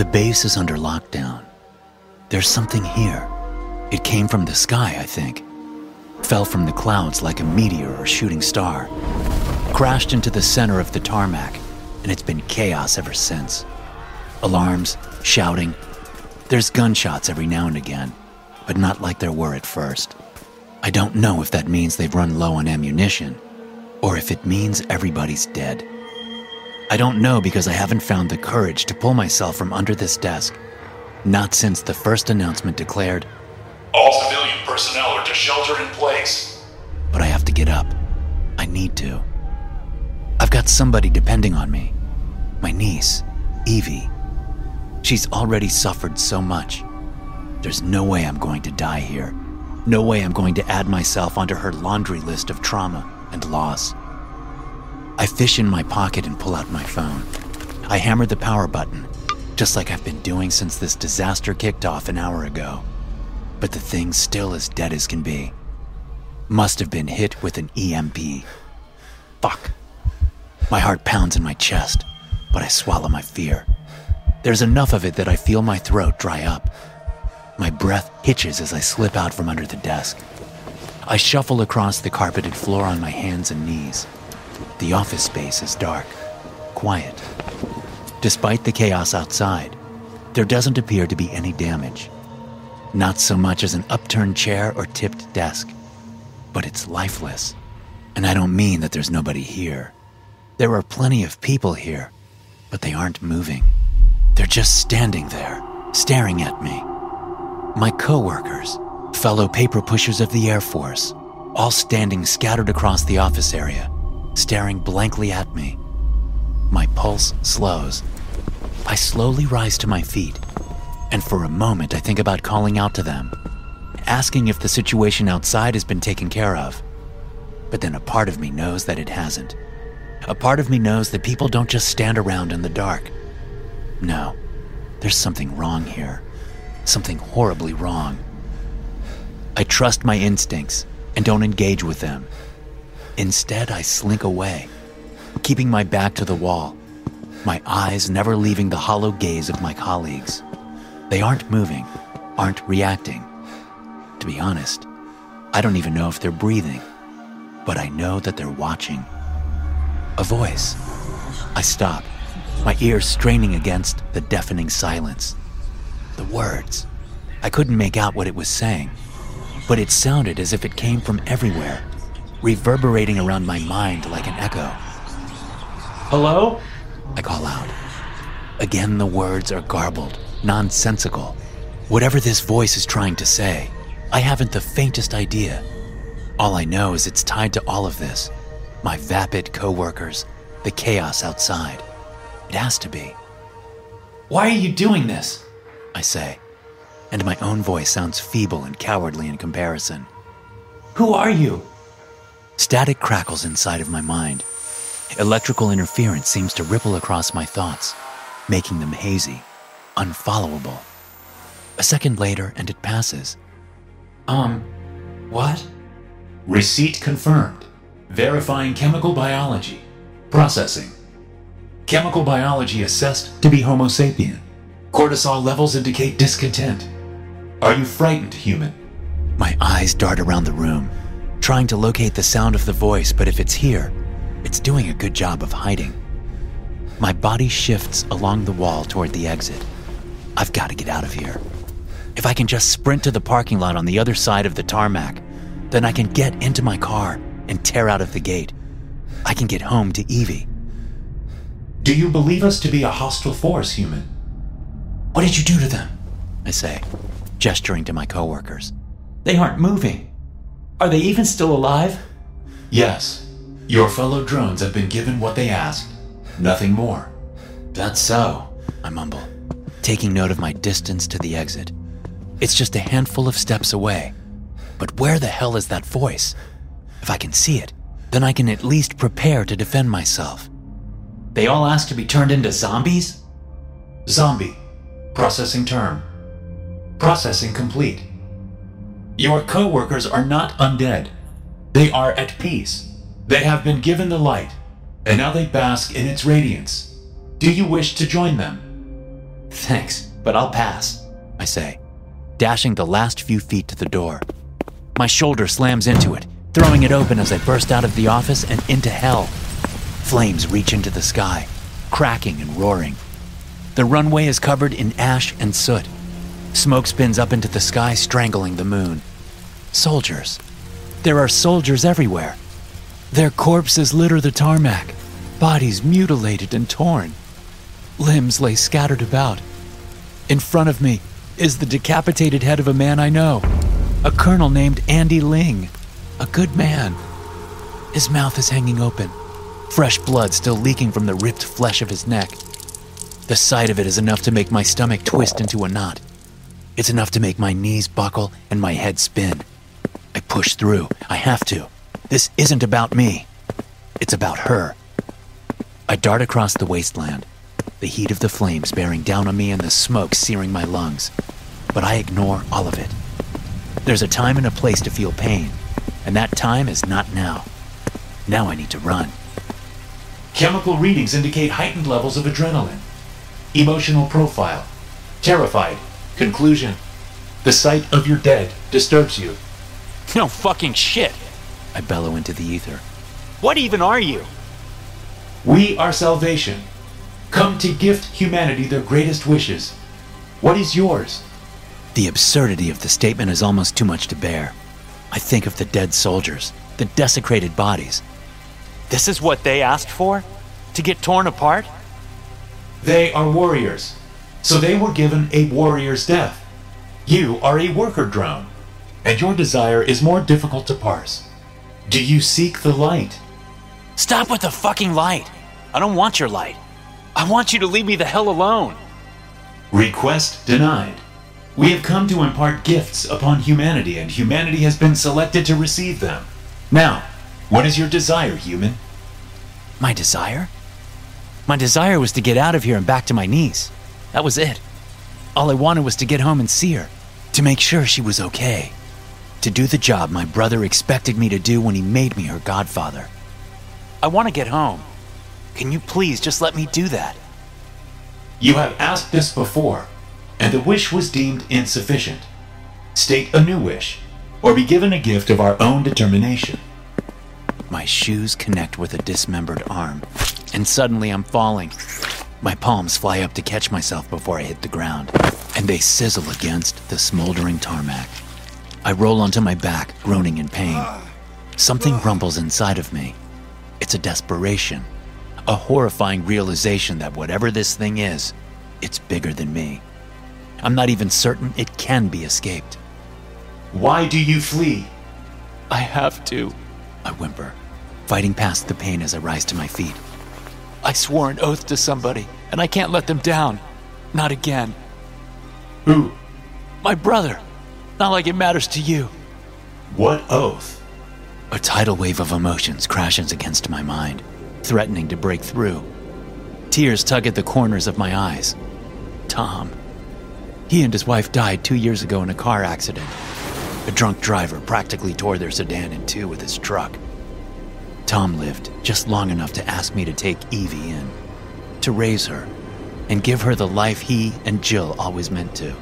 The base is under lockdown. There's something here. It came from the sky, I think. Fell from the clouds like a meteor or shooting star. Crashed into the center of the tarmac, and it's been chaos ever since. Alarms, shouting. There's gunshots every now and again, but not like there were at first. I don't know if that means they've run low on ammunition, or if it means everybody's dead. I don't know because I haven't found the courage to pull myself from under this desk. Not since the first announcement declared, All civilian personnel are to shelter in place. but I have to get up. I need to. I've got somebody depending on me. My niece, Evie. She's already suffered so much. There's no way I'm going to die here. No way I'm going to add myself onto her laundry list of trauma and loss. I fish in my pocket and pull out my phone. I hammer the power button, just like I've been doing since this disaster kicked off an hour ago. But the thing's still as dead as can be. Must have been hit with an EMP. Fuck. My heart pounds in my chest, but I swallow my fear. There's enough of it that I feel my throat dry up. My breath hitches as I slip out from under the desk. I shuffle across the carpeted floor on my hands and knees. The office space is dark, quiet. Despite the chaos outside, there doesn't appear to be any damage. Not so much as an upturned chair or tipped desk, but it's lifeless. And I don't mean that there's nobody here. There are plenty of people here, but they aren't moving. They're just standing there, staring at me. My coworkers, fellow paper pushers of the Air Force, all standing scattered across the office area, staring blankly at me. My pulse slows. I slowly rise to my feet, and for a moment I think about calling out to them, asking if the situation outside has been taken care of. But then a part of me knows that it hasn't. A part of me knows that people don't just stand around in the dark. No, there's something wrong here. Something horribly wrong. I trust my instincts and don't engage with them. Instead, I slink away, keeping my back to the wall, my eyes never leaving the hollow gaze of my colleagues. They aren't moving, aren't reacting. To be honest, I don't even know if they're breathing, but I know that they're watching. A voice. I stop, my ears straining against the deafening silence. The words. I couldn't make out what it was saying, but it sounded as if it came from everywhere, reverberating around my mind like an echo. Hello? I call out. Again, the words are garbled, nonsensical. Whatever this voice is trying to say, I haven't the faintest idea. All I know is it's tied to all of this my vapid coworkers, the chaos outside. It has to be. Why are you doing this? I say, and my own voice sounds feeble and cowardly in comparison. Who are you? Static crackles inside of my mind. Electrical interference seems to ripple across my thoughts, making them hazy, unfollowable. A second later, and it passes. Um, what? Receipt confirmed. Verifying chemical biology. Processing. Chemical biology assessed to be Homo sapien. Cortisol levels indicate discontent. Are you frightened, human? My eyes dart around the room, trying to locate the sound of the voice, but if it's here, it's doing a good job of hiding. My body shifts along the wall toward the exit. I've got to get out of here. If I can just sprint to the parking lot on the other side of the tarmac, then I can get into my car and tear out of the gate. I can get home to Evie. Do you believe us to be a hostile force, human? What did you do to them? I say, gesturing to my coworkers. They aren't moving. Are they even still alive? Yes. Your fellow drones have been given what they asked. Nothing more. That's so, I mumble, taking note of my distance to the exit. It's just a handful of steps away. But where the hell is that voice? If I can see it, then I can at least prepare to defend myself. They all ask to be turned into zombies? Zombie. Processing term. Processing complete. Your co-workers are not undead. They are at peace. They have been given the light, and now they bask in its radiance. Do you wish to join them? Thanks, but I'll pass, I say, dashing the last few feet to the door. My shoulder slams into it, throwing it open as I burst out of the office and into hell. Flames reach into the sky, cracking and roaring. The runway is covered in ash and soot. Smoke spins up into the sky, strangling the moon. Soldiers. There are soldiers everywhere. Their corpses litter the tarmac, bodies mutilated and torn. Limbs lay scattered about. In front of me is the decapitated head of a man I know, a colonel named Andy Ling, a good man. His mouth is hanging open, fresh blood still leaking from the ripped flesh of his neck. The sight of it is enough to make my stomach twist into a knot. It's enough to make my knees buckle and my head spin. I push through. I have to. This isn't about me. It's about her. I dart across the wasteland, the heat of the flames bearing down on me and the smoke searing my lungs. But I ignore all of it. There's a time and a place to feel pain, and that time is not now. Now I need to run. Chemical readings indicate heightened levels of adrenaline. Emotional profile. Terrified. Conclusion. The sight of your dead disturbs you. No fucking shit! I bellow into the ether. What even are you? We are salvation. Come to gift humanity their greatest wishes. What is yours? The absurdity of the statement is almost too much to bear. I think of the dead soldiers, the desecrated bodies. This is what they asked for? To get torn apart? They are warriors, so they were given a warrior's death. You are a worker drone, and your desire is more difficult to parse. Do you seek the light? Stop with the fucking light! I don't want your light. I want you to leave me the hell alone. Request denied. We have come to impart gifts upon humanity, and humanity has been selected to receive them. Now, what is your desire, human? My desire? My desire was to get out of here and back to my niece. That was it. All I wanted was to get home and see her, to make sure she was okay, to do the job my brother expected me to do when he made me her godfather. I want to get home. Can you please just let me do that? You have asked this before, and the wish was deemed insufficient. State a new wish, or be given a gift of our own determination. My shoes connect with a dismembered arm, and suddenly I'm falling. My palms fly up to catch myself before I hit the ground, and they sizzle against the smoldering tarmac. I roll onto my back, groaning in pain. Something ah. rumbles inside of me. It's a desperation, a horrifying realization that whatever this thing is, it's bigger than me. I'm not even certain it can be escaped. Why do you flee? I have to, I whimper, fighting past the pain as I rise to my feet. I swore an oath to somebody, and I can't let them down. Not again. Who? My brother. Not like it matters to you. What oath? A tidal wave of emotions crashes against my mind, threatening to break through. Tears tug at the corners of my eyes. Tom. He and his wife died two years ago in a car accident. A drunk driver practically tore their sedan in two with his truck. Tom lived just long enough to ask me to take Evie in, to raise her, and give her the life he and Jill always meant to.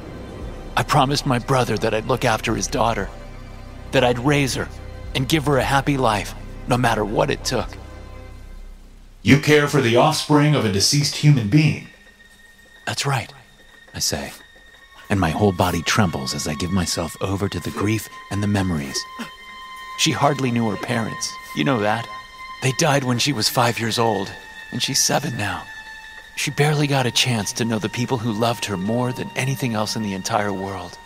I promised my brother that I'd look after his daughter, that I'd raise her and give her a happy life, no matter what it took. You care for the offspring of a deceased human being. That's right, I say, and my whole body trembles as I give myself over to the grief and the memories. She hardly knew her parents, you know that. They died when she was five years old, and she's seven now. She barely got a chance to know the people who loved her more than anything else in the entire world.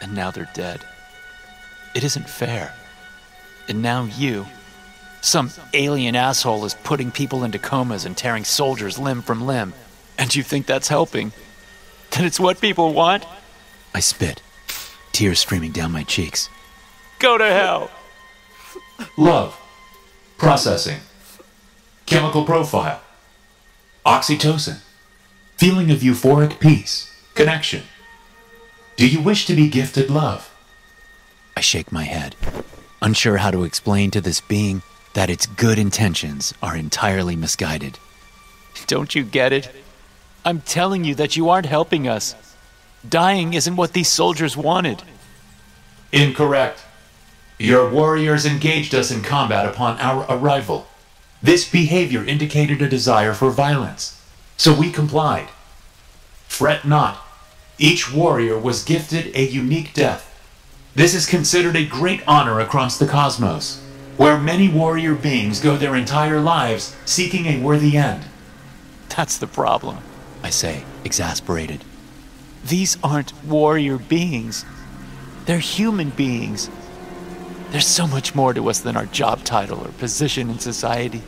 And now they're dead. It isn't fair. And now you, some alien asshole, is putting people into comas and tearing soldiers limb from limb. And you think that's helping? That it's what people want? I spit, tears streaming down my cheeks. Go to hell! Love. Processing. Chemical profile. Oxytocin. Feeling of euphoric peace. Connection. Do you wish to be gifted love? I shake my head, unsure how to explain to this being that its good intentions are entirely misguided. Don't you get it? I'm telling you that you aren't helping us. Dying isn't what these soldiers wanted. Incorrect. Your warriors engaged us in combat upon our arrival. This behavior indicated a desire for violence, so we complied. Fret not. Each warrior was gifted a unique death. This is considered a great honor across the cosmos, where many warrior beings go their entire lives seeking a worthy end. That's the problem, I say, exasperated. These aren't warrior beings. They're human beings. There's so much more to us than our job title or position in society.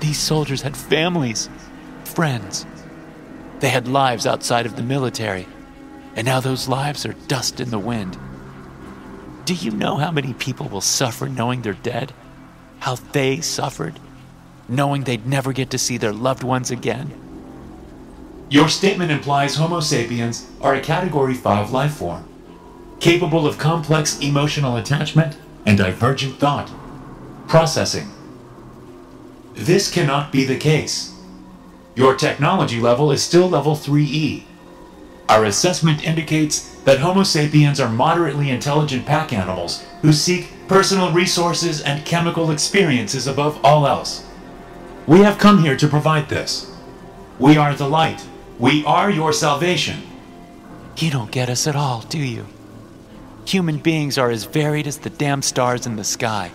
These soldiers had families, friends. They had lives outside of the military, and now those lives are dust in the wind. Do you know how many people will suffer knowing they're dead? How they suffered, knowing they'd never get to see their loved ones again? Your statement implies Homo sapiens are a Category 5 life form, capable of complex emotional attachment and divergent thought. Processing. This cannot be the case. Your technology level is still level 3E. Our assessment indicates that Homo sapiens are moderately intelligent pack animals who seek personal resources and chemical experiences above all else. We have come here to provide this. We are the light. We are your salvation. You don't get us at all, do you? Human beings are as varied as the damn stars in the sky.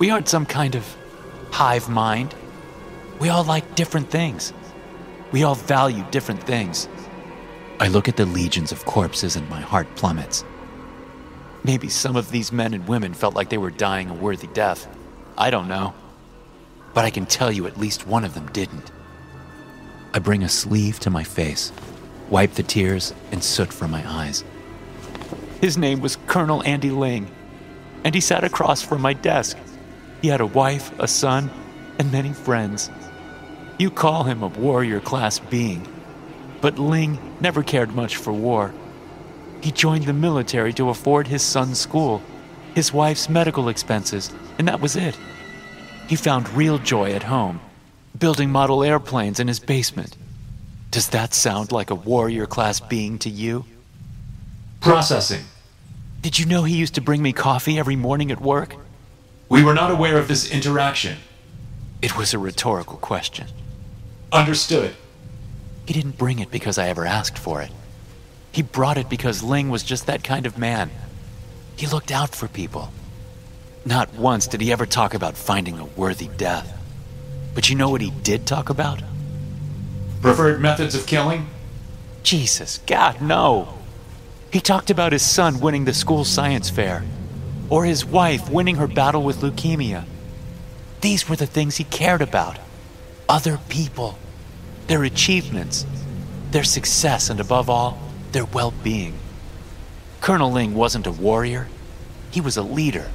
We aren't some kind of hive mind. We all like different things. We all value different things. I look at the legions of corpses and my heart plummets. Maybe some of these men and women felt like they were dying a worthy death. I don't know. But I can tell you at least one of them didn't. I bring a sleeve to my face, wipe the tears and soot from my eyes. His name was Colonel Andy Ling, and he sat across from my desk. He had a wife, a son, and many friends. You call him a warrior class being, but Ling never cared much for war. He joined the military to afford his son's school, his wife's medical expenses, and that was it. He found real joy at home building model airplanes in his basement. Does that sound like a warrior class being to you? Processing. Did you know he used to bring me coffee every morning at work? We were not aware of this interaction. It was a rhetorical question. Understood. He didn't bring it because I ever asked for it. He brought it because Ling was just that kind of man. He looked out for people. Not once did he ever talk about finding a worthy death. But you know what he did talk about? Preferred methods of killing? Jesus, God, no. He talked about his son winning the school science fair, or his wife winning her battle with leukemia. These were the things he cared about other people, their achievements, their success, and above all, their well being. Colonel Ling wasn't a warrior, he was a leader,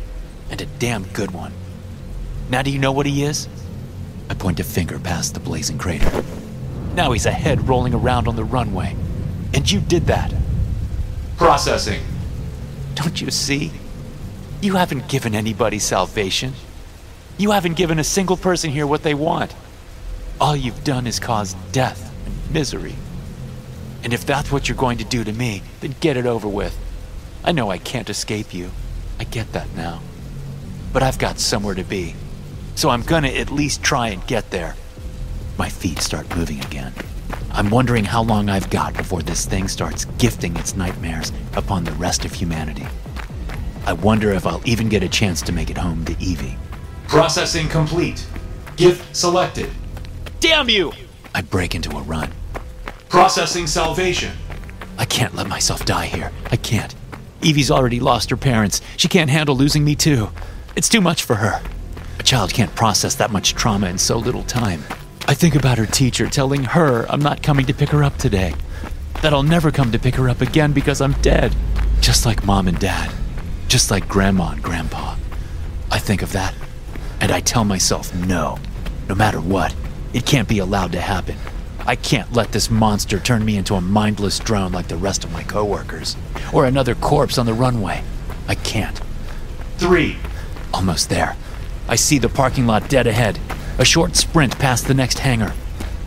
and a damn good one. Now, do you know what he is? I point a finger past the blazing crater. Now he's a head rolling around on the runway. And you did that. Processing. Don't you see? You haven't given anybody salvation. You haven't given a single person here what they want. All you've done is cause death and misery. And if that's what you're going to do to me, then get it over with. I know I can't escape you. I get that now. But I've got somewhere to be so I'm gonna at least try and get there. My feet start moving again. I'm wondering how long I've got before this thing starts gifting its nightmares upon the rest of humanity. I wonder if I'll even get a chance to make it home to Evie. Processing complete. Gift selected. Damn you! I break into a run. Processing salvation. I can't let myself die here. I can't. Evie's already lost her parents. She can't handle losing me, too. It's too much for her. A child can't process that much trauma in so little time. I think about her teacher telling her I'm not coming to pick her up today. That I'll never come to pick her up again because I'm dead. Just like mom and dad. Just like grandma and grandpa. I think of that, and I tell myself no. No matter what, it can't be allowed to happen. I can't let this monster turn me into a mindless drone like the rest of my coworkers, or another corpse on the runway. I can't. Three. Almost there. I see the parking lot dead ahead, a short sprint past the next hangar.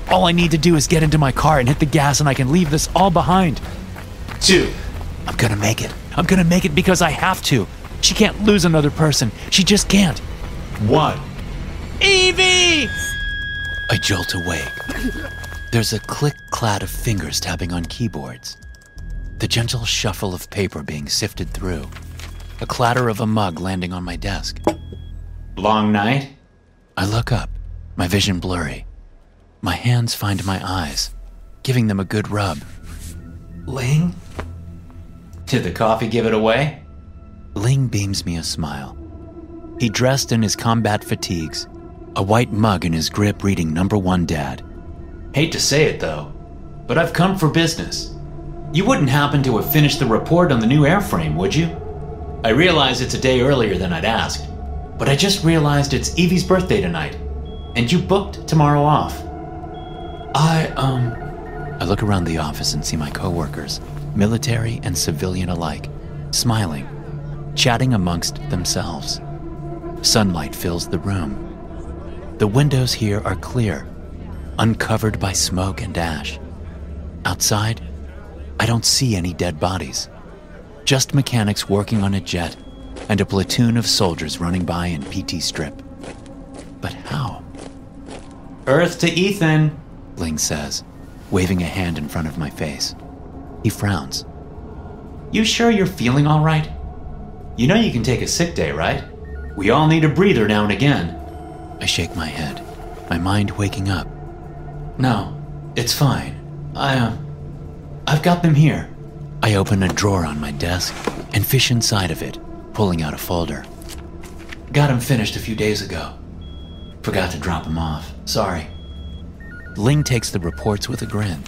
All I need to do is get into my car and hit the gas, and I can leave this all behind. Two. I'm gonna make it. I'm gonna make it because I have to. She can't lose another person. She just can't. One. Evie! I jolt awake. There's a click clad of fingers tapping on keyboards. The gentle shuffle of paper being sifted through. A clatter of a mug landing on my desk. Long night? I look up, my vision blurry. My hands find my eyes, giving them a good rub. Ling? Did the coffee give it away? Ling beams me a smile. He dressed in his combat fatigues, a white mug in his grip reading number one dad. Hate to say it though, but I've come for business. You wouldn't happen to have finished the report on the new airframe, would you? I realize it's a day earlier than I'd asked, but I just realized it's Evie's birthday tonight, and you booked tomorrow off. I, um. I look around the office and see my coworkers, military and civilian alike, smiling, chatting amongst themselves. Sunlight fills the room. The windows here are clear, uncovered by smoke and ash. Outside, I don't see any dead bodies, just mechanics working on a jet and a platoon of soldiers running by in PT strip. But how? Earth to Ethan. Ling says, waving a hand in front of my face. He frowns. You sure you're feeling all right? You know you can take a sick day, right? We all need a breather now and again. I shake my head, my mind waking up. No, it's fine. I, uh, I've got them here. I open a drawer on my desk and fish inside of it, pulling out a folder. Got 'em finished a few days ago. Forgot to drop 'em off. Sorry. Ling takes the reports with a grin,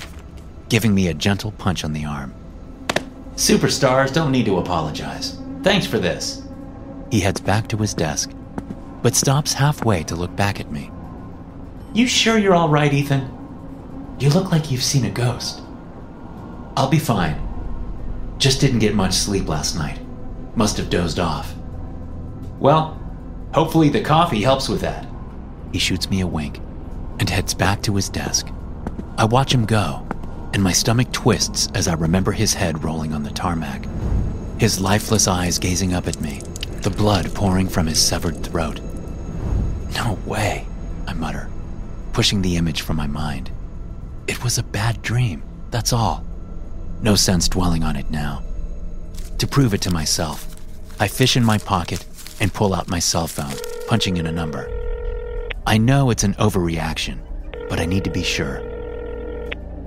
giving me a gentle punch on the arm. Superstars don't need to apologize. Thanks for this. He heads back to his desk, but stops halfway to look back at me. You sure you're all right, Ethan? You look like you've seen a ghost. I'll be fine. Just didn't get much sleep last night. Must have dozed off. Well, hopefully the coffee helps with that. He shoots me a wink and heads back to his desk. I watch him go, and my stomach twists as I remember his head rolling on the tarmac, his lifeless eyes gazing up at me, the blood pouring from his severed throat. No way, I mutter, pushing the image from my mind. It was a bad dream, that's all. No sense dwelling on it now. To prove it to myself, I fish in my pocket and pull out my cell phone, punching in a number. I know it's an overreaction, but I need to be sure.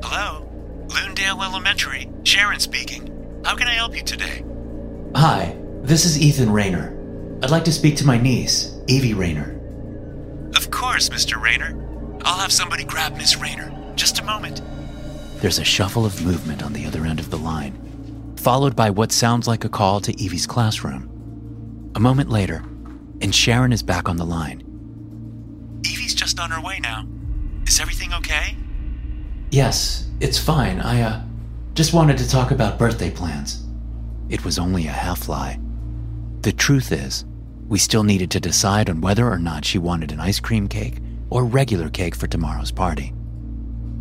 Hello? Loondale Elementary. Sharon speaking. How can I help you today? Hi, this is Ethan Rayner. I'd like to speak to my niece, Evie Rayner. Of course, Mr. Rayner. I'll have somebody grab Miss Rayner. Just a moment. There's a shuffle of movement on the other end of the line, followed by what sounds like a call to Evie's classroom. A moment later, and Sharon is back on the line. Evie's just on her way now. Is everything okay? Yes, it's fine. I, uh, just wanted to talk about birthday plans. It was only a half lie. The truth is, we still needed to decide on whether or not she wanted an ice cream cake or regular cake for tomorrow's party.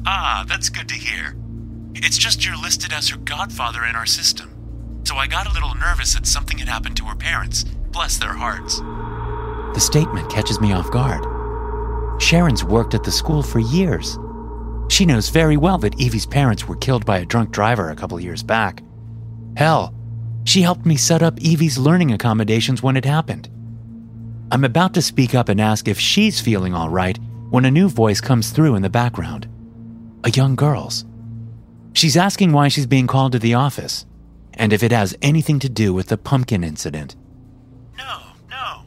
Ah, that's good to hear. It's just you're listed as her godfather in our system. So I got a little nervous that something had happened to her parents. Bless their hearts. The statement catches me off guard. Sharon's worked at the school for years. She knows very well that Evie's parents were killed by a drunk driver a couple years back. Hell, she helped me set up Evie's learning accommodations when it happened. I'm about to speak up and ask if she's feeling all right when a new voice comes through in the background a young girl's. She's asking why she's being called to the office and if it has anything to do with the pumpkin incident. No, no.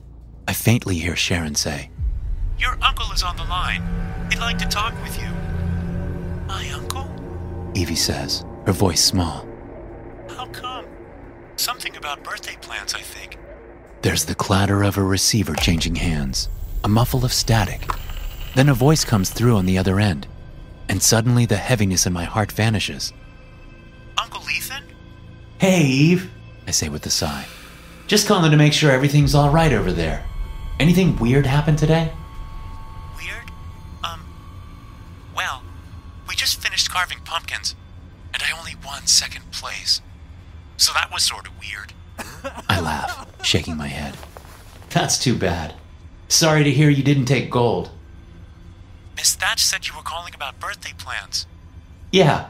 I faintly hear Sharon say, Your uncle is on the line. He'd like to talk with you. My uncle? Evie says, her voice small. How come? Something about birthday plans, I think. There's the clatter of a receiver changing hands, a muffle of static. Then a voice comes through on the other end, and suddenly the heaviness in my heart vanishes. Uncle Ethan? Hey, Eve. I say with a sigh. Just calling to make sure everything's all right over there. Anything weird happen today? Carving pumpkins, and I only won second place. So that was sort of weird. I laugh, shaking my head. That's too bad. Sorry to hear you didn't take gold. Miss Thatch said you were calling about birthday plans. Yeah,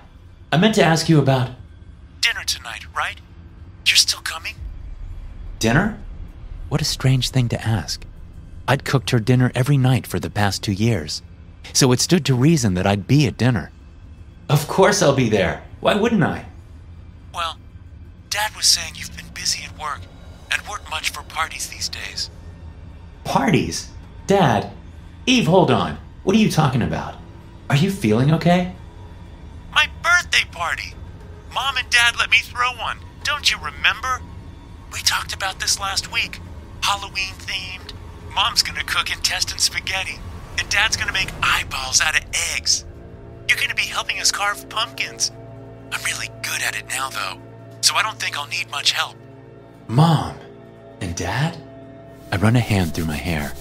I meant to ask you about Dinner tonight, right? You're still coming? dinner? What a strange thing to ask. I'd cooked her dinner every night for the past two years, so it stood to reason that I'd be at dinner. Of course I'll be there. Why wouldn't I? Well, Dad was saying you've been busy at work and weren't much for parties these days. Parties? Dad? Eve, hold on. What are you talking about? Are you feeling okay? My birthday party! Mom and Dad let me throw one. Don't you remember? We talked about this last week. Halloween themed. Mom's gonna cook intestine spaghetti, and Dad's gonna make eyeballs out of eggs. You're gonna be helping us carve pumpkins. I'm really good at it now, though, so I don't think I'll need much help. Mom and Dad? I run a hand through my hair,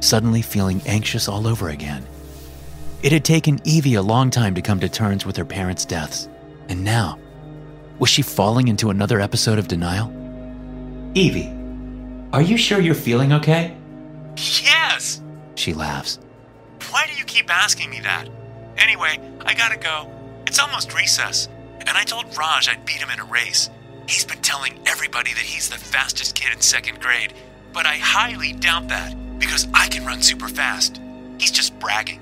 suddenly feeling anxious all over again. It had taken Evie a long time to come to terms with her parents' deaths, and now, was she falling into another episode of denial? Evie, are you sure you're feeling okay? Yes! She laughs. Why do you keep asking me that? Anyway, I gotta go. It's almost recess, and I told Raj I'd beat him in a race. He's been telling everybody that he's the fastest kid in second grade, but I highly doubt that because I can run super fast. He's just bragging.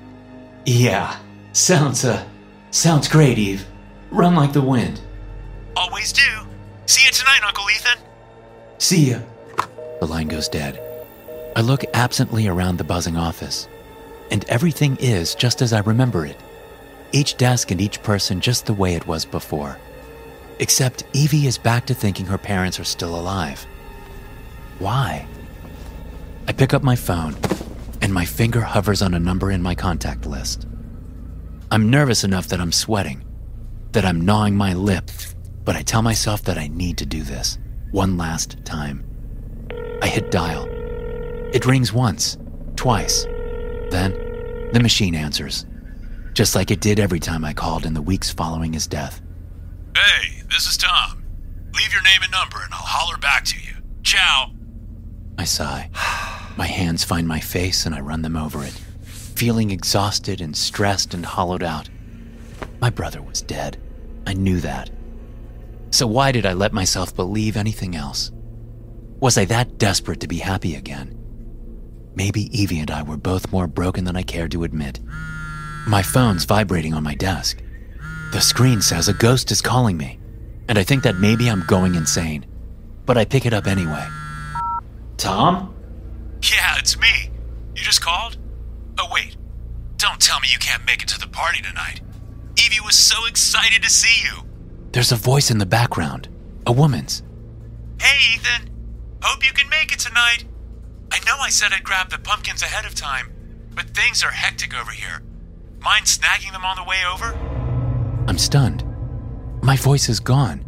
Yeah, sounds, uh, sounds great, Eve. Run like the wind. Always do. See you tonight, Uncle Ethan. See ya. The line goes dead. I look absently around the buzzing office, and everything is just as I remember it. Each desk and each person just the way it was before. Except Evie is back to thinking her parents are still alive. Why? I pick up my phone, and my finger hovers on a number in my contact list. I'm nervous enough that I'm sweating, that I'm gnawing my lip, but I tell myself that I need to do this one last time. I hit dial. It rings once, twice. Then, the machine answers, just like it did every time I called in the weeks following his death. Hey, this is Tom. Leave your name and number and I'll holler back to you. Ciao. I sigh. My hands find my face and I run them over it, feeling exhausted and stressed and hollowed out. My brother was dead. I knew that. So why did I let myself believe anything else? Was I that desperate to be happy again? Maybe Evie and I were both more broken than I cared to admit. My phone's vibrating on my desk. The screen says a ghost is calling me, and I think that maybe I'm going insane. But I pick it up anyway. Tom? Yeah, it's me. You just called? Oh, wait. Don't tell me you can't make it to the party tonight. Evie was so excited to see you. There's a voice in the background, a woman's. Hey, Ethan. Hope you can make it tonight. I know I said I'd grab the pumpkins ahead of time, but things are hectic over here. Mind snagging them on the way over? I'm stunned. My voice is gone,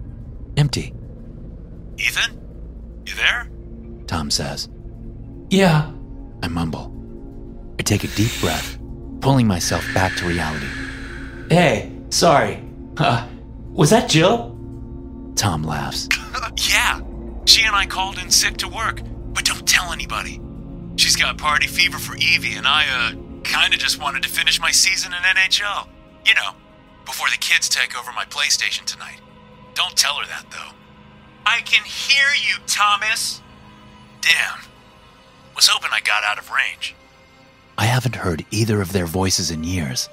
empty. Ethan? You there? Tom says. Yeah, I mumble. I take a deep breath, pulling myself back to reality. Hey, sorry. Uh, was that Jill? Tom laughs. yeah. She and I called in sick to work, but don't tell anybody. She's got party fever for Evie, and I, uh, kinda just wanted to finish my season in NHL. You know, before the kids take over my PlayStation tonight. Don't tell her that, though. I can hear you, Thomas. Damn. Was hoping I got out of range. I haven't heard either of their voices in years.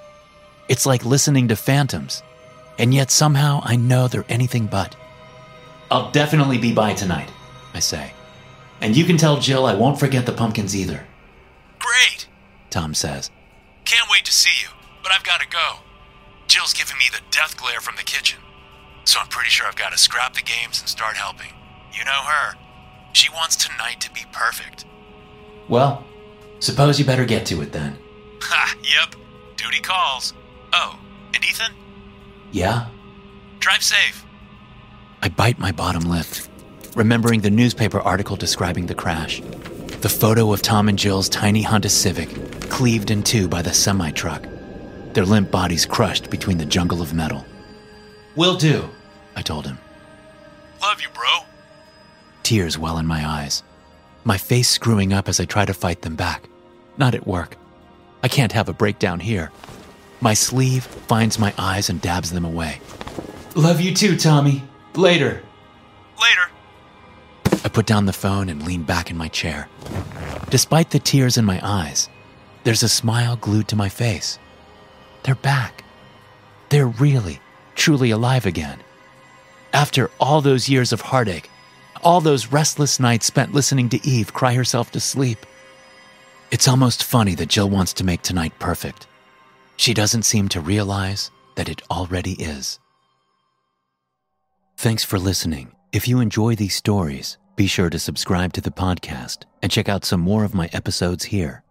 It's like listening to phantoms, and yet somehow I know they're anything but. I'll definitely be by tonight, I say. And you can tell Jill I won't forget the pumpkins either, Great. Tom says. Can't wait to see you, but I've got to go. Jill's giving me the death glare from the kitchen. So I'm pretty sure I've got to scrap the games and start helping. You know her. She wants tonight to be perfect. Well, suppose you better get to it then. Ha, yep. Duty calls. Oh, and Ethan? Yeah? Drive safe. I bite my bottom lip, remembering the newspaper article describing the crash. The photo of Tom and Jill's tiny Honda Civic, cleaved in two by the semi truck. their limp bodies crushed between the jungle of metal. Will do. I told him. Love you, bro. Tears well in my eyes, my face screwing up as I try to fight them back. Not at work. I can't have a breakdown here. My sleeve finds my eyes and dabs them away. Love you too, Tommy. Later. Later. I put down the phone and lean back in my chair. Despite the tears in my eyes, there's a smile glued to my face. They're back. They're really, truly alive again. After all those years of heartache, all those restless nights spent listening to Eve cry herself to sleep, it's almost funny that Jill wants to make tonight perfect. She doesn't seem to realize that it already is. Thanks for listening. If you enjoy these stories, be sure to subscribe to the podcast and check out some more of my episodes here.